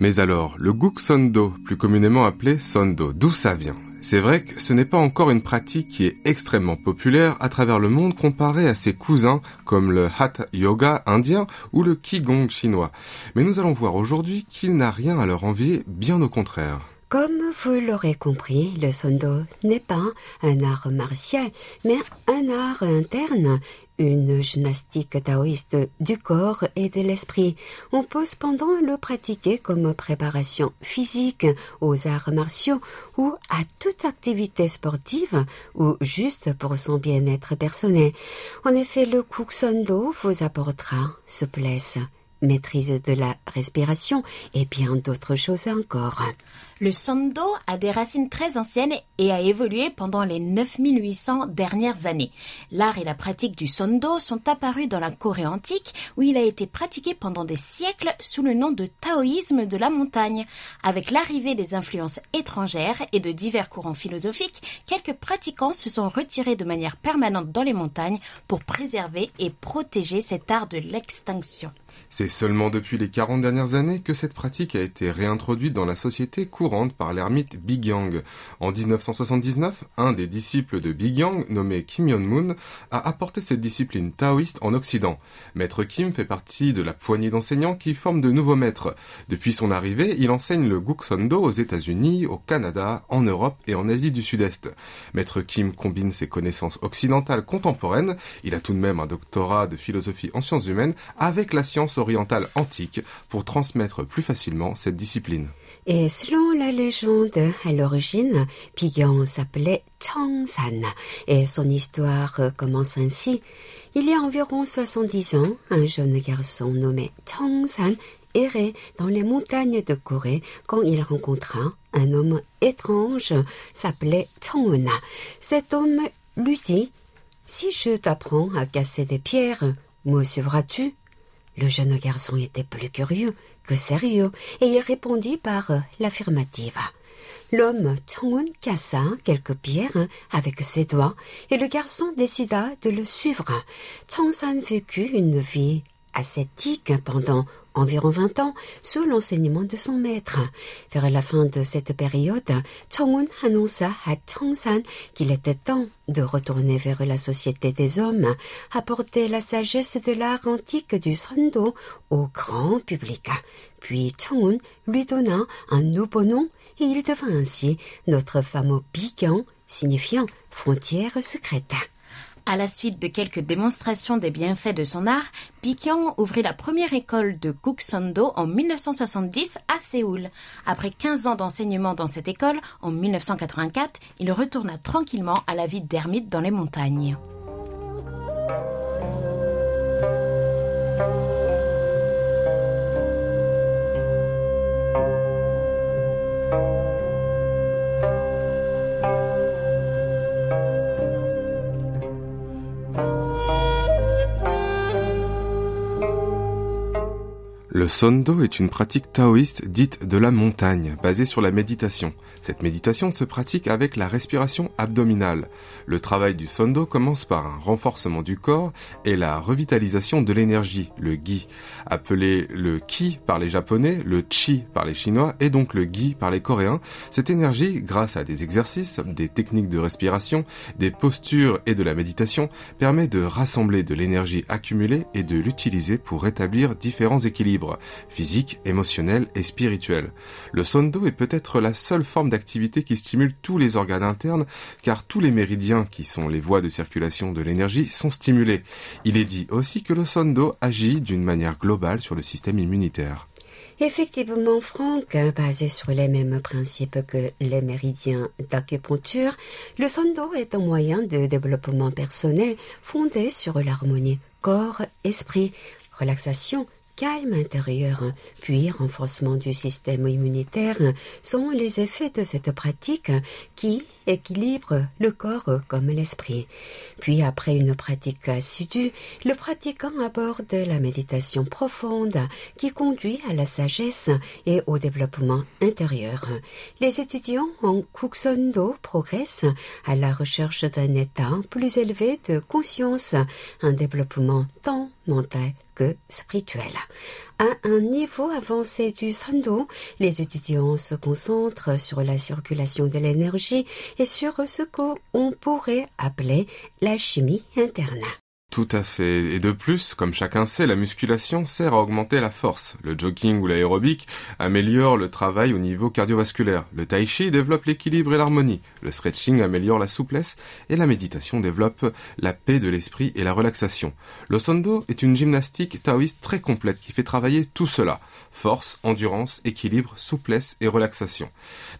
Speaker 5: Mais alors, le guk sondo, plus communément appelé sondo, d'où ça vient? C'est vrai que ce n'est pas encore une pratique qui est extrêmement populaire à travers le monde comparé à ses cousins comme le hatha yoga indien ou le qigong chinois. Mais nous allons voir aujourd'hui qu'il n'a rien à leur envier, bien au contraire.
Speaker 2: Comme vous l'aurez compris, le sondo n'est pas un art martial, mais un art interne, une gymnastique taoïste du corps et de l'esprit. On peut cependant le pratiquer comme préparation physique aux arts martiaux ou à toute activité sportive ou juste pour son bien-être personnel. En effet, le Kuksando vous apportera souplesse, maîtrise de la respiration et bien d'autres choses encore.
Speaker 1: Le Sondo a des racines très anciennes et a évolué pendant les 9800 dernières années. L'art et la pratique du Sondo sont apparus dans la Corée antique où il a été pratiqué pendant des siècles sous le nom de taoïsme de la montagne. Avec l'arrivée des influences étrangères et de divers courants philosophiques, quelques pratiquants se sont retirés de manière permanente dans les montagnes pour préserver et protéger cet art de l'extinction.
Speaker 5: C'est seulement depuis les 40 dernières années que cette pratique a été réintroduite dans la société courante par l'ermite Bigyang. En 1979, un des disciples de Bigyang, nommé Kim Yon-moon, a apporté cette discipline taoïste en Occident. Maître Kim fait partie de la poignée d'enseignants qui forment de nouveaux maîtres. Depuis son arrivée, il enseigne le Guksondo aux États-Unis, au Canada, en Europe et en Asie du Sud-Est. Maître Kim combine ses connaissances occidentales contemporaines, il a tout de même un doctorat de philosophie en sciences humaines, avec la science orientale antique pour transmettre plus facilement cette discipline.
Speaker 2: Et selon la légende, à l'origine, Pigan s'appelait Changsan et son histoire commence ainsi. Il y a environ 70 ans, un jeune garçon nommé Changsan errait dans les montagnes de Corée quand il rencontra un homme étrange s'appelait Chonguna. Cet homme lui dit Si je t'apprends à casser des pierres, me suivras-tu? Le jeune garçon était plus curieux que sérieux, et il répondit par l'affirmative. L'homme Chongun cassa quelques pierres avec ses doigts, et le garçon décida de le suivre. Chongsan vécut une vie ascétique pendant environ vingt ans, sous l'enseignement de son maître. Vers la fin de cette période, Chongun annonça à Chongsan qu'il était temps de retourner vers la société des hommes, apporter la sagesse de l'art antique du Sando au grand public. Puis Chongun lui donna un nouveau nom et il devint ainsi notre fameux Bigan, signifiant frontière secrète.
Speaker 1: À la suite de quelques démonstrations des bienfaits de son art, Pikyong ouvrit la première école de Guksondo en 1970 à Séoul. Après 15 ans d'enseignement dans cette école, en 1984, il retourna tranquillement à la vie d'ermite dans les montagnes.
Speaker 5: Le sondo est une pratique taoïste dite de la montagne, basée sur la méditation. Cette méditation se pratique avec la respiration abdominale. Le travail du sondo commence par un renforcement du corps et la revitalisation de l'énergie, le gi, appelé le ki par les japonais, le chi par les chinois et donc le gi par les coréens. Cette énergie, grâce à des exercices, des techniques de respiration, des postures et de la méditation, permet de rassembler de l'énergie accumulée et de l'utiliser pour rétablir différents équilibres physique, émotionnel et spirituel. Le sondo est peut-être la seule forme d'activité qui stimule tous les organes internes, car tous les méridiens qui sont les voies de circulation de l'énergie sont stimulés. Il est dit aussi que le sondo agit d'une manière globale sur le système immunitaire.
Speaker 2: Effectivement, Franck, basé sur les mêmes principes que les méridiens d'acupuncture, le sondo est un moyen de développement personnel fondé sur l'harmonie corps-esprit, relaxation, calme intérieur, puis renforcement du système immunitaire sont les effets de cette pratique qui équilibre le corps comme l'esprit. Puis après une pratique assidue, le pratiquant aborde la méditation profonde qui conduit à la sagesse et au développement intérieur. Les étudiants en Kuxondo progressent à la recherche d'un état plus élevé de conscience, un développement tant mental spirituel. À un niveau avancé du sando, les étudiants se concentrent sur la circulation de l'énergie et sur ce qu'on pourrait appeler la chimie interne.
Speaker 5: Tout à fait. Et de plus, comme chacun sait, la musculation sert à augmenter la force. Le jogging ou l'aérobic améliore le travail au niveau cardiovasculaire. Le tai chi développe l'équilibre et l'harmonie. Le stretching améliore la souplesse et la méditation développe la paix de l'esprit et la relaxation. Le sondo est une gymnastique taoïste très complète qui fait travailler tout cela force, endurance, équilibre, souplesse et relaxation.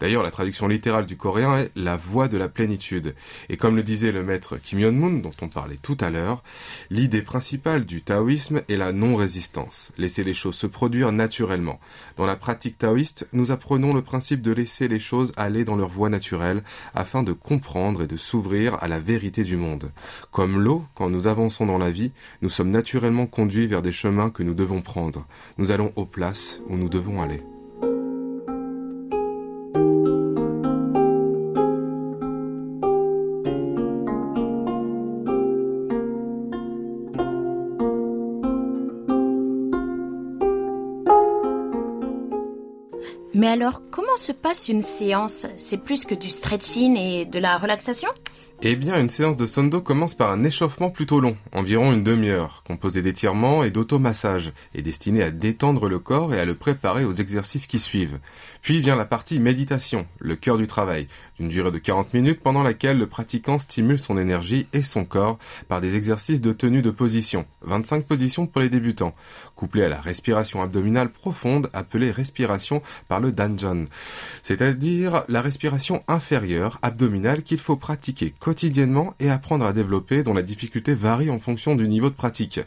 Speaker 5: D'ailleurs, la traduction littérale du coréen est la voie de la plénitude. Et comme le disait le maître Kim Yon-moon, dont on parlait tout à l'heure, l'idée principale du taoïsme est la non-résistance, laisser les choses se produire naturellement. Dans la pratique taoïste, nous apprenons le principe de laisser les choses aller dans leur voie naturelle afin de comprendre et de s'ouvrir à la vérité du monde. Comme l'eau, quand nous avançons dans la vie, nous sommes naturellement conduits vers des chemins que nous devons prendre. Nous allons aux places où nous devons aller.
Speaker 1: Alors, comment se passe une séance? C'est plus que du stretching et de la relaxation?
Speaker 5: Eh bien, une séance de Sondo commence par un échauffement plutôt long, environ une demi-heure, composé d'étirements et d'automassage, et destiné à détendre le corps et à le préparer aux exercices qui suivent. Puis vient la partie méditation, le cœur du travail, d'une durée de 40 minutes pendant laquelle le pratiquant stimule son énergie et son corps par des exercices de tenue de position, 25 positions pour les débutants, couplés à la respiration abdominale profonde appelée respiration par le Danjan, c'est-à-dire la respiration inférieure abdominale qu'il faut pratiquer quotidiennement et apprendre à développer dont la difficulté varie en fonction du niveau de pratique.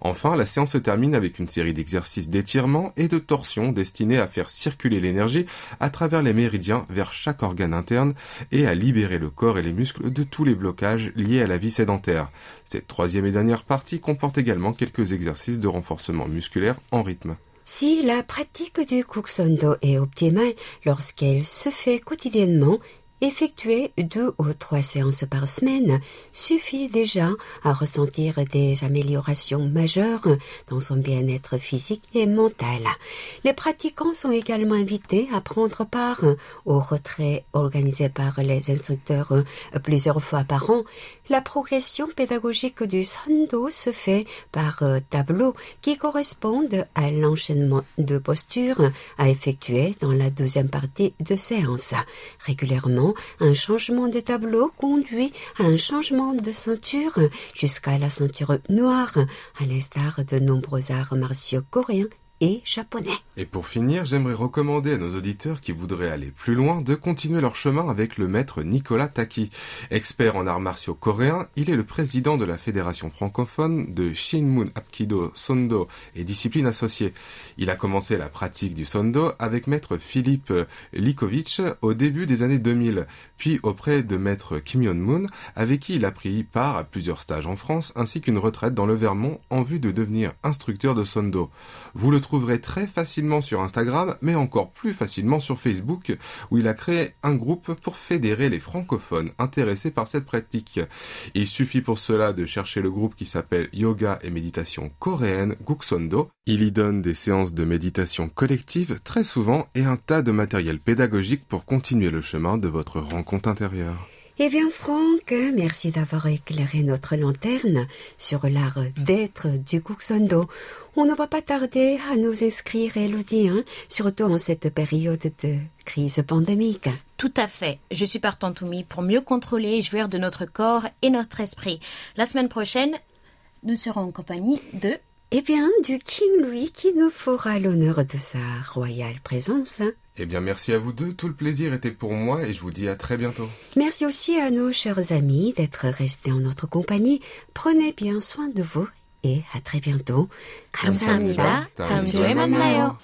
Speaker 5: Enfin, la séance se termine avec une série d'exercices d'étirement et de torsion destinés à faire circuler l'énergie à travers les méridiens vers chaque organe interne et à libérer le corps et les muscles de tous les blocages liés à la vie sédentaire. Cette troisième et dernière partie comporte également quelques exercices de renforcement musculaire en rythme.
Speaker 2: Si la pratique du Kuxondo est optimale lorsqu'elle se fait quotidiennement, Effectuer deux ou trois séances par semaine suffit déjà à ressentir des améliorations majeures dans son bien-être physique et mental. Les pratiquants sont également invités à prendre part au retrait organisé par les instructeurs plusieurs fois par an la progression pédagogique du sando se fait par euh, tableaux qui correspondent à l'enchaînement de postures à effectuer dans la deuxième partie de séance. Régulièrement, un changement de tableau conduit à un changement de ceinture jusqu'à la ceinture noire, à l'instar de nombreux arts martiaux coréens et japonais.
Speaker 5: Et pour finir, j'aimerais recommander à nos auditeurs qui voudraient aller plus loin de continuer leur chemin avec le maître Nicolas Taki. Expert en arts martiaux coréens, il est le président de la fédération francophone de Shinmun Apkido Sondo et discipline associée. Il a commencé la pratique du Sondo avec maître Philippe Likovic au début des années 2000, puis auprès de maître Kim Yon-moon, avec qui il a pris part à plusieurs stages en France ainsi qu'une retraite dans le Vermont en vue de devenir instructeur de Sondo. Vous le trouverez très facilement sur Instagram, mais encore plus facilement sur Facebook, où il a créé un groupe pour fédérer les francophones intéressés par cette pratique. Il suffit pour cela de chercher le groupe qui s'appelle Yoga et méditation coréenne Guksondo. Il y donne des séances de méditation collective très souvent et un tas de matériel pédagogique pour continuer le chemin de votre rencontre intérieure.
Speaker 2: Eh bien, Franck, merci d'avoir éclairé notre lanterne sur l'art d'être du Kuxondo. On ne va pas tarder à nous inscrire, Elodie, hein, surtout en cette période de crise pandémique.
Speaker 1: Tout à fait. Je suis partant, Toumi, pour mieux contrôler et jouir de notre corps et notre esprit. La semaine prochaine, nous serons en compagnie de...
Speaker 2: Eh bien, du King Louis qui nous fera l'honneur de sa royale présence. Hein.
Speaker 5: Eh bien, merci à vous deux. Tout le plaisir était pour moi et je vous dis à très bientôt.
Speaker 2: Merci aussi à nos chers amis d'être restés en notre compagnie. Prenez bien soin de vous et à très bientôt.
Speaker 1: 감사합니다. 다음 주에 만나요.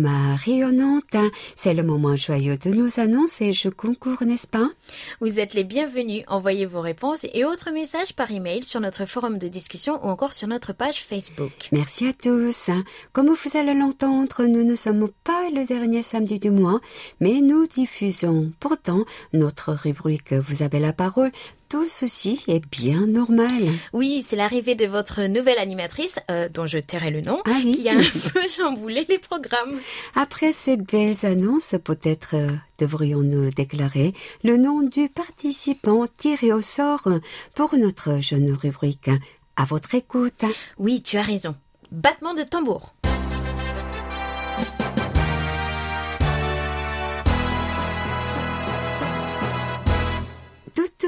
Speaker 2: Ma rayonnante, c'est le moment joyeux de nos annonces et je concours, n'est-ce pas?
Speaker 1: Vous êtes les bienvenus. Envoyez vos réponses et autres messages par email sur notre forum de discussion ou encore sur notre page Facebook.
Speaker 2: Merci à tous. Comme vous allez l'entendre, nous ne sommes pas le dernier samedi du mois, mais nous diffusons pourtant notre rubrique Vous avez la parole tout ceci est bien normal.
Speaker 1: Oui, c'est l'arrivée de votre nouvelle animatrice, euh, dont je tairai le nom,
Speaker 2: ah
Speaker 1: qui a un peu chamboulé les programmes.
Speaker 2: Après ces belles annonces, peut-être euh, devrions-nous déclarer le nom du participant tiré au sort pour notre jeune rubrique. À votre écoute.
Speaker 1: Oui, tu as raison. Battement de tambour.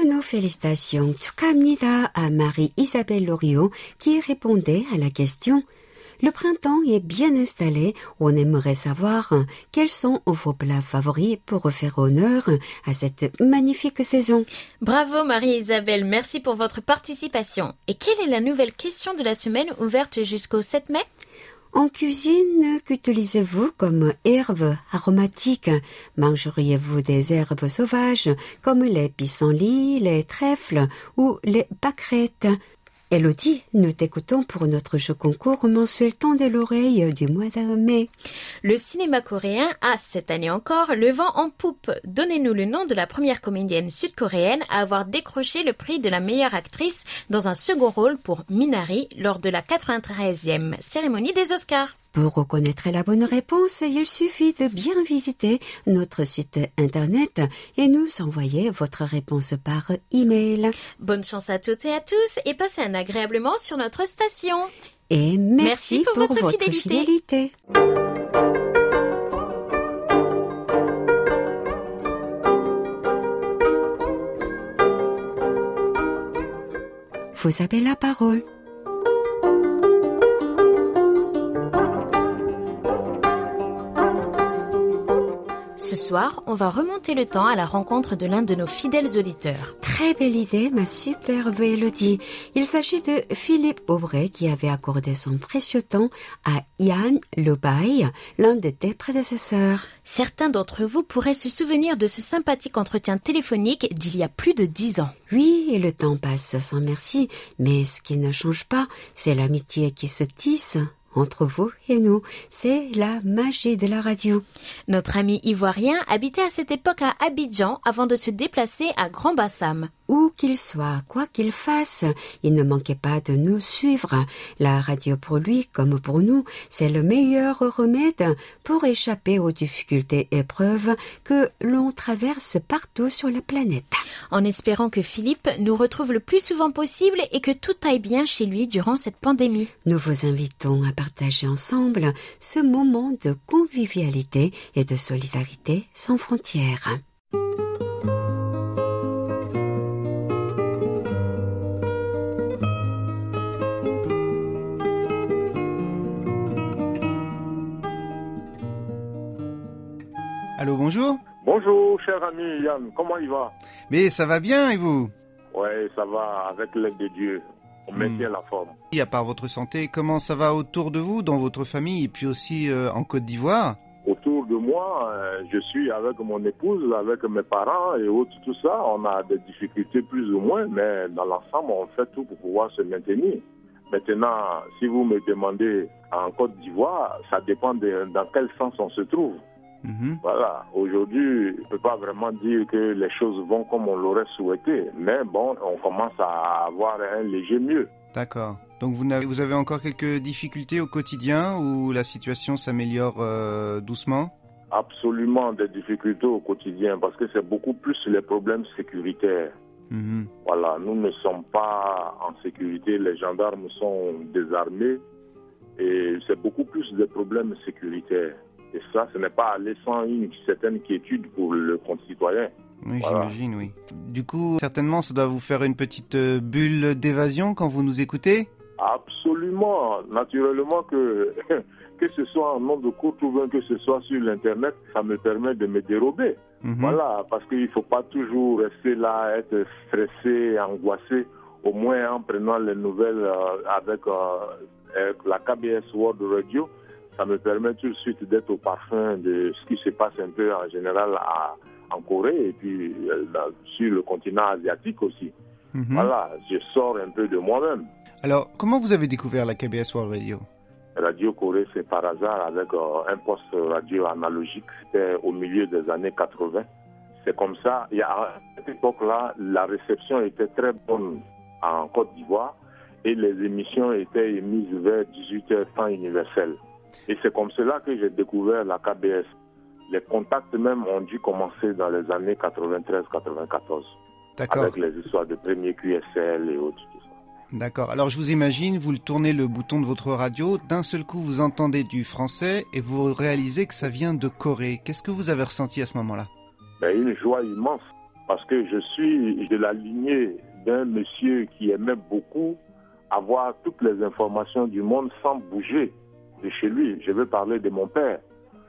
Speaker 2: Toutes nos félicitations 축하합니다 à Marie-Isabelle Loriot qui répondait à la question le printemps est bien installé. On aimerait savoir quels sont vos plats favoris pour faire honneur à cette magnifique saison.
Speaker 1: Bravo Marie-Isabelle, merci pour votre participation. Et quelle est la nouvelle question de la semaine ouverte jusqu'au 7 mai
Speaker 2: En cuisine, qu'utilisez-vous comme herbes aromatiques Mangeriez-vous des herbes sauvages comme les pissenlits, les trèfles ou les pâquerettes? Elodie, nous t'écoutons pour notre jeu concours mensuel de l'oreille du mois de mai.
Speaker 1: Le cinéma coréen a, cette année encore, le vent en poupe. Donnez-nous le nom de la première comédienne sud-coréenne à avoir décroché le prix de la meilleure actrice dans un second rôle pour Minari lors de la 93e cérémonie des Oscars.
Speaker 2: Pour reconnaître la bonne réponse, il suffit de bien visiter notre site internet et nous envoyer votre réponse par email.
Speaker 1: Bonne chance à toutes et à tous et passez un agréablement sur notre station.
Speaker 2: Et merci,
Speaker 1: pour, votre, fidélité.
Speaker 2: Vous avez la parole.
Speaker 1: Ce soir, on va remonter le temps à la rencontre de l'un de nos fidèles auditeurs.
Speaker 2: Très belle idée, ma superbe Elodie. Il s'agit de Philippe Aubray qui avait accordé son précieux temps à Yann Lobaï, l'un de tes prédécesseurs.
Speaker 1: Certains d'entre vous pourraient se souvenir de ce sympathique entretien téléphonique d'il y a plus de dix ans.
Speaker 2: Oui, le temps passe sans merci, mais ce qui ne change pas, c'est l'amitié qui se tisse entre vous et nous. C'est la magie de la radio.
Speaker 1: Notre ami ivoirien habitait à cette époque à Abidjan avant de se déplacer à Grand Bassam.
Speaker 2: Où qu'il soit, quoi qu'il fasse, il ne manquait pas de nous suivre. La radio pour lui, comme pour nous, c'est le meilleur remède pour échapper aux difficultés épreuves que l'on traverse partout sur la planète.
Speaker 1: En espérant que Philippe nous retrouve le plus souvent possible et que tout aille bien chez lui durant cette pandémie.
Speaker 2: Nous vous invitons à partager ensemble ce moment de convivialité et de solidarité sans frontières.
Speaker 6: Allô, bonjour.
Speaker 7: Bonjour, cher ami Yann, comment il va?
Speaker 6: Mais ça va bien et vous?
Speaker 7: Ouais, ça va, avec l'aide de Dieu. On maintient la forme.
Speaker 6: Et à part votre santé, comment ça va autour de vous, dans votre famille et puis aussi euh, en Côte d'Ivoire?
Speaker 7: Autour de moi, euh, je suis avec mon épouse, avec mes parents et autres, tout ça. On a des difficultés plus ou moins, mais dans l'ensemble, on fait tout pour pouvoir se maintenir. Maintenant, si vous me demandez en Côte d'Ivoire, ça dépend de dans quel sens on se trouve.
Speaker 6: Mhm.
Speaker 7: Voilà, aujourd'hui, je ne peux pas vraiment dire que les choses vont comme on l'aurait souhaité, mais bon, on commence à avoir un léger mieux.
Speaker 6: D'accord. Donc vous avez, vous avez encore quelques difficultés au quotidien ou la situation s'améliore euh, doucement?
Speaker 7: Absolument des difficultés au quotidien parce que c'est beaucoup plus les problèmes sécuritaires.
Speaker 6: Mhm.
Speaker 7: Voilà, nous ne sommes pas en sécurité, les gendarmes sont désarmés et c'est beaucoup plus des problèmes sécuritaires. Et ça, ce n'est pas aller sans une certaine quiétude pour le concitoyen.
Speaker 6: Oui,
Speaker 7: Voilà.
Speaker 6: j'imagine, oui. Du coup, certainement, ça doit vous faire une petite euh, bulle d'évasion quand vous nous écoutez?
Speaker 7: Absolument, naturellement que que ce soit en nom de courte ou bien que ce soit sur l'internet, ça me permet de me dérober.
Speaker 6: Mhm.
Speaker 7: Voilà, parce qu'il ne faut pas toujours rester là, être stressé, angoissé. Au moins en prenant les nouvelles euh, avec, euh, avec la KBS World Radio, ça me permet tout de suite d'être au parfum de ce qui se passe un peu en général à- en Corée et puis euh, là, sur le continent asiatique aussi.
Speaker 6: Mhm.
Speaker 7: Voilà, je sors un peu de moi-même.
Speaker 6: Alors, comment vous avez découvert la KBS World Radio?
Speaker 7: Radio Corée, c'est par hasard avec euh, un poste radio analogique. C'était au milieu des années 80. C'est comme ça. A, à cette époque-là, la réception était très bonne en Côte d'Ivoire et les émissions étaient émises vers 18h temps universel. Et c'est comme cela que j'ai découvert la KBS. Les contacts même ont dû commencer dans les années 93-94
Speaker 6: D'accord.
Speaker 7: avec les histoires de premier QSL et autres.
Speaker 6: D'accord. Alors, je vous imagine, vous le tournez le bouton de votre radio, d'un seul coup, vous entendez du français et vous réalisez que ça vient de Corée. Qu'est-ce que vous avez ressenti à ce moment-là?
Speaker 7: Ben, une joie immense parce que je suis de la lignée d'un monsieur qui aimait beaucoup avoir toutes les informations du monde sans bouger de chez lui. Je veux parler de mon père.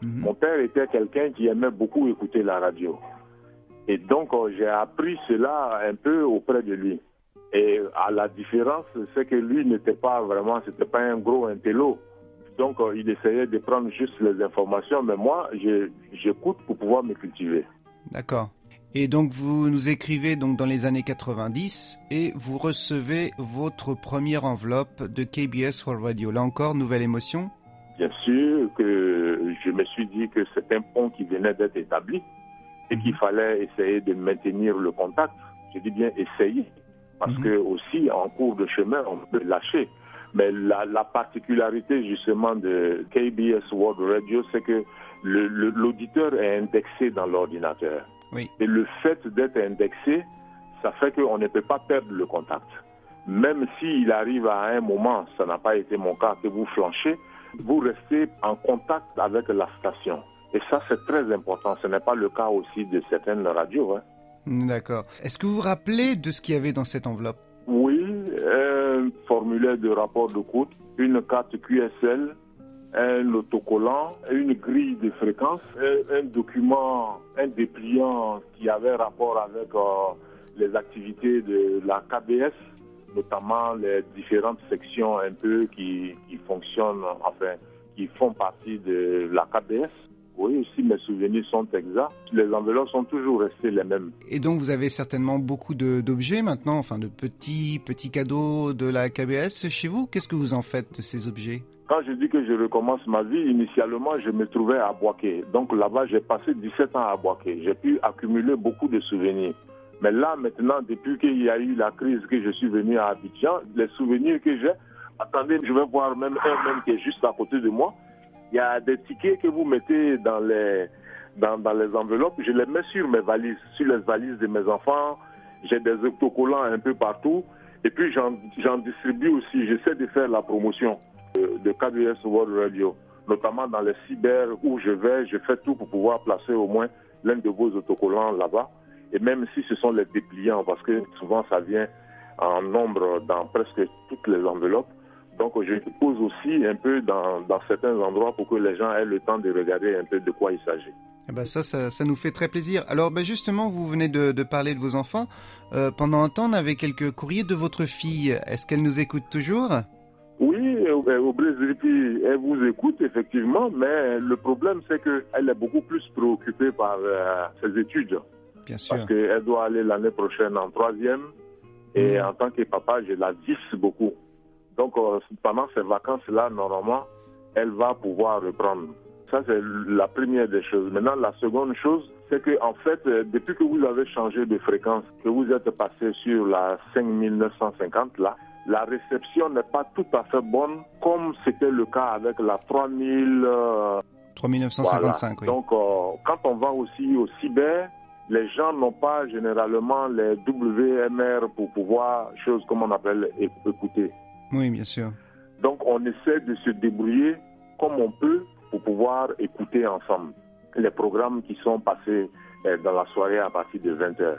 Speaker 6: Mhm.
Speaker 7: Mon père était quelqu'un qui aimait beaucoup écouter la radio. Et donc, euh, j'ai appris cela un peu auprès de lui. Et à la différence, c'est que lui n'était pas vraiment, c'était pas un gros intello. Donc, euh, il essayait de prendre juste les informations, mais moi, j'écoute pour pouvoir me cultiver.
Speaker 6: D'accord. Et donc vous nous écrivez donc dans les années 90 et vous recevez votre première enveloppe de KBS World Radio. Là encore, nouvelle émotion?
Speaker 7: Me suis dit que c'est un pont qui venait d'être établi et qu'il fallait essayer de maintenir le contact. Je dis bien essayer, parce que aussi en cours de chemin, on peut lâcher. Mais la, la particularité justement de KBS World Radio, c'est que l'auditeur est indexé dans l'ordinateur.
Speaker 6: Oui.
Speaker 7: Et le fait d'être indexé, ça fait qu'on ne peut pas perdre le contact. Même s'il arrive à un moment, ça n'a pas été mon cas, que vous flanchez, vous restez en contact avec la station. Et ça, c'est très important. Ce n'est pas le cas aussi de certaines radios. Hein.
Speaker 6: D'accord. Est-ce que vous vous rappelez de ce qu'il y avait dans cette enveloppe?
Speaker 7: Oui, un formulaire de rapport de coût, une carte QSL, un autocollant, une grille de fréquence, un, un document, un dépliant qui avait rapport avec euh, les activités de la KBS, notamment les différentes sections un peu qui, qui fonctionnent, enfin, qui font partie de la KBS. Oui, si mes souvenirs sont exacts, les enveloppes sont toujours restées les mêmes.
Speaker 6: Et donc vous avez certainement beaucoup d'objets maintenant, enfin de petits petits cadeaux de la KBS chez vous. Qu'est-ce que vous en faites de ces objets?
Speaker 7: Quand je dis que je recommence ma vie, initialement, je me trouvais à Boaké. Donc là-bas, j'ai passé 17 ans à Boaké. J'ai pu accumuler beaucoup de souvenirs. Mais là, maintenant, depuis qu'il y a eu la crise que je suis venu à Abidjan, les souvenirs que j'ai, attendez, je vais voir même un même qui est juste à côté de moi. Il y a des tickets que vous mettez dans les, dans, les enveloppes. Je les mets sur mes valises, sur les valises de mes enfants. J'ai des autocollants un peu partout. Et puis, j'en distribue aussi. J'essaie de faire la promotion de, de KBS World Radio, notamment dans les cyber où je vais. Je fais tout pour pouvoir placer au moins l'un de vos autocollants là-bas. Et même si ce sont les dépliants, parce que souvent ça vient en nombre dans presque toutes les enveloppes. Donc je pose aussi un peu dans, dans certains endroits pour que les gens aient le temps de regarder un peu de quoi il s'agit.
Speaker 6: Eh ben ça, ça, ça nous fait très plaisir. Alors ben justement, vous venez de, de parler de vos enfants. Euh, pendant un temps, on avait quelques courriers de votre fille. Est-ce qu'elle nous écoute toujours?
Speaker 7: Oui, euh, au Brésil, puis elle vous écoute effectivement, mais le problème c'est qu'elle est beaucoup plus préoccupée par euh, ses études.
Speaker 6: Bien sûr.
Speaker 7: Parce qu'elle doit aller l'année prochaine en troisième. Et
Speaker 6: Mhm.
Speaker 7: en tant que papa, je la visse beaucoup. Donc, euh, pendant ces vacances-là, normalement, elle va pouvoir reprendre. Ça, c'est la première des choses. Maintenant, la seconde chose, c'est que, en fait, euh, depuis que vous avez changé de fréquence, que vous êtes passé sur la 5950, là, la réception n'est pas tout à fait bonne, comme c'était le cas avec la 3000. euh,
Speaker 6: 3955, oui.
Speaker 7: donc, euh, quand on va aussi au cyber, les gens n'ont pas généralement les WMR pour pouvoir, chose comme on appelle, écouter.
Speaker 6: Oui, bien sûr.
Speaker 7: Donc, on essaie de se débrouiller comme on peut pour pouvoir écouter ensemble les programmes qui sont passés euh, dans la soirée à partir de 20h.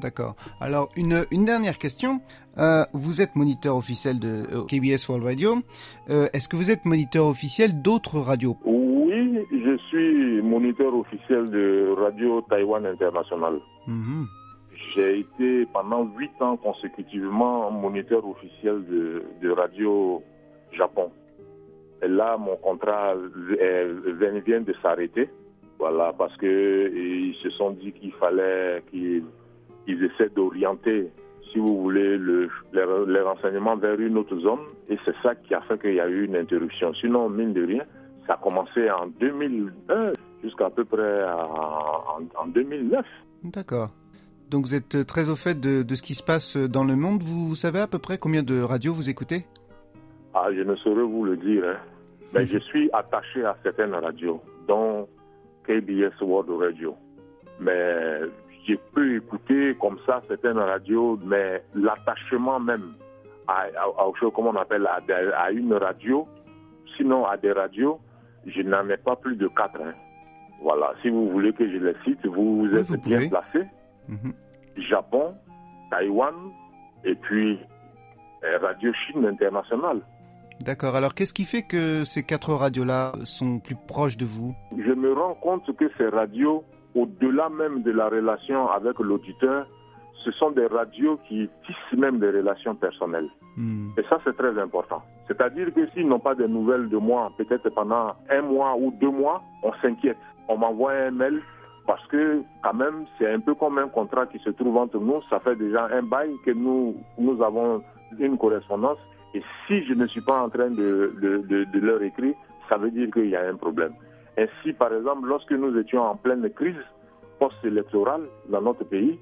Speaker 6: D'accord. Alors, une, une dernière question. Euh, vous êtes moniteur officiel de euh, KBS World Radio. Euh, Est-ce que vous êtes moniteur officiel d'autres radios?
Speaker 7: Oui, suis moniteur officiel de Radio Taïwan International.
Speaker 6: Mhm.
Speaker 7: J'ai été pendant huit ans consécutivement moniteur officiel de, de Radio Japon. Et là, mon contrat est- vient de s'arrêter. Voilà, parce que ils se sont dit qu'il fallait qu'ils ils essaient d'orienter, si vous voulez, le, les, les renseignements vers une autre zone. Et c'est ça qui a fait qu'il y a eu une interruption. Sinon, mine de rien, ça a commencé en 2001 jusqu'à peu près en, en 2009.
Speaker 6: D'accord. Donc vous êtes très au fait de, de ce qui se passe dans le monde. Vous savez à peu près combien de radios vous écoutez?
Speaker 7: Ah, je ne saurais vous le dire, hein. mais je suis attaché à certaines radios, dont KBS World Radio. Mais je peux écouter comme ça certaines radios, mais l'attachement même à, à, à, au- comme on appelle, à une radio, sinon à des radios, je n'en ai pas plus de quatre. hein. Voilà, si vous voulez que je les cite, vous, vous êtes
Speaker 6: vous
Speaker 7: bien placé.
Speaker 6: Mhm.
Speaker 7: Japon, Taïwan, et puis euh, Radio Chine Internationale.
Speaker 6: D'accord. Alors qu'est-ce qui fait que ces quatre radios-là sont plus proches de vous?
Speaker 7: Je me rends compte que ces radios, au-delà même de la relation avec l'auditeur, ce sont des radios qui tissent même des relations personnelles.
Speaker 6: Hmm.
Speaker 7: Et ça, c'est très important. C'est-à-dire que s'ils n'ont pas de nouvelles de moi, peut-être pendant un mois ou deux mois, on s'inquiète. On m'envoie un mail parce que quand même, c'est un peu comme un contrat qui se trouve entre nous. Ça fait déjà un bail que nous, nous avons une correspondance. Et si je ne suis pas en train de, de, de, de leur écrire, ça veut dire qu'il y a un problème. Ainsi, par exemple, lorsque nous étions en pleine crise post-électorale dans notre pays,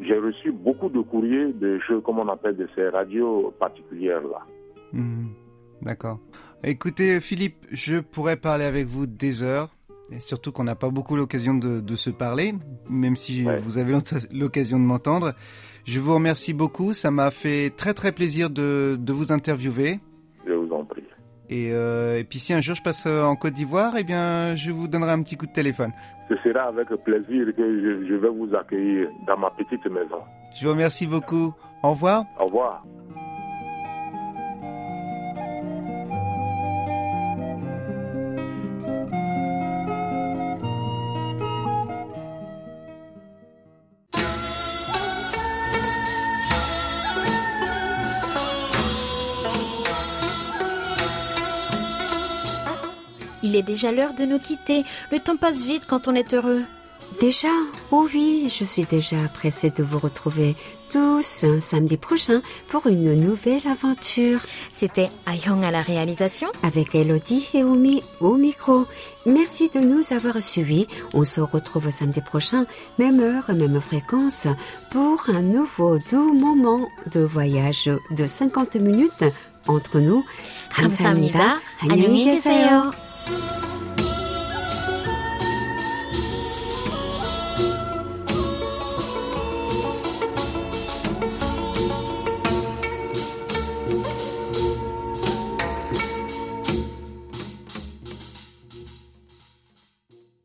Speaker 7: j'ai reçu beaucoup de courriers de jeux, comme on appelle, de ces radios particulières-là.
Speaker 6: Hmm, D'accord. Écoutez, Philippe, je pourrais parler avec vous des heures. Et surtout qu'on n'a pas beaucoup l'occasion de, de, se parler, même si
Speaker 7: Ouais.
Speaker 6: vous avez l'occasion de m'entendre. Je vous remercie beaucoup. Ça m'a fait très très plaisir de, de vous interviewer. Et, euh, et puis si un jour je passe euh, en Côte d'Ivoire, eh bien, je vous donnerai un petit coup de téléphone.
Speaker 7: Ce sera avec plaisir que je, je vais vous accueillir dans ma petite maison.
Speaker 6: Je vous remercie beaucoup. Au revoir.
Speaker 7: Au revoir.
Speaker 1: Il est déjà l'heure de nous quitter. Le temps passe vite quand on est heureux.
Speaker 2: Déjà Oh oui, je suis déjà pressée de vous retrouver tous un samedi prochain pour une nouvelle aventure
Speaker 1: C'était Ayong à la réalisation.
Speaker 2: avec Elodie et Oumi au micro. Merci de nous avoir suivis. On se retrouve samedi prochain, même heure, même fréquence, pour un nouveau doux moment de voyage de 50 minutes entre nous.
Speaker 1: 감사합니다. 안녕히 계세요. Thank you.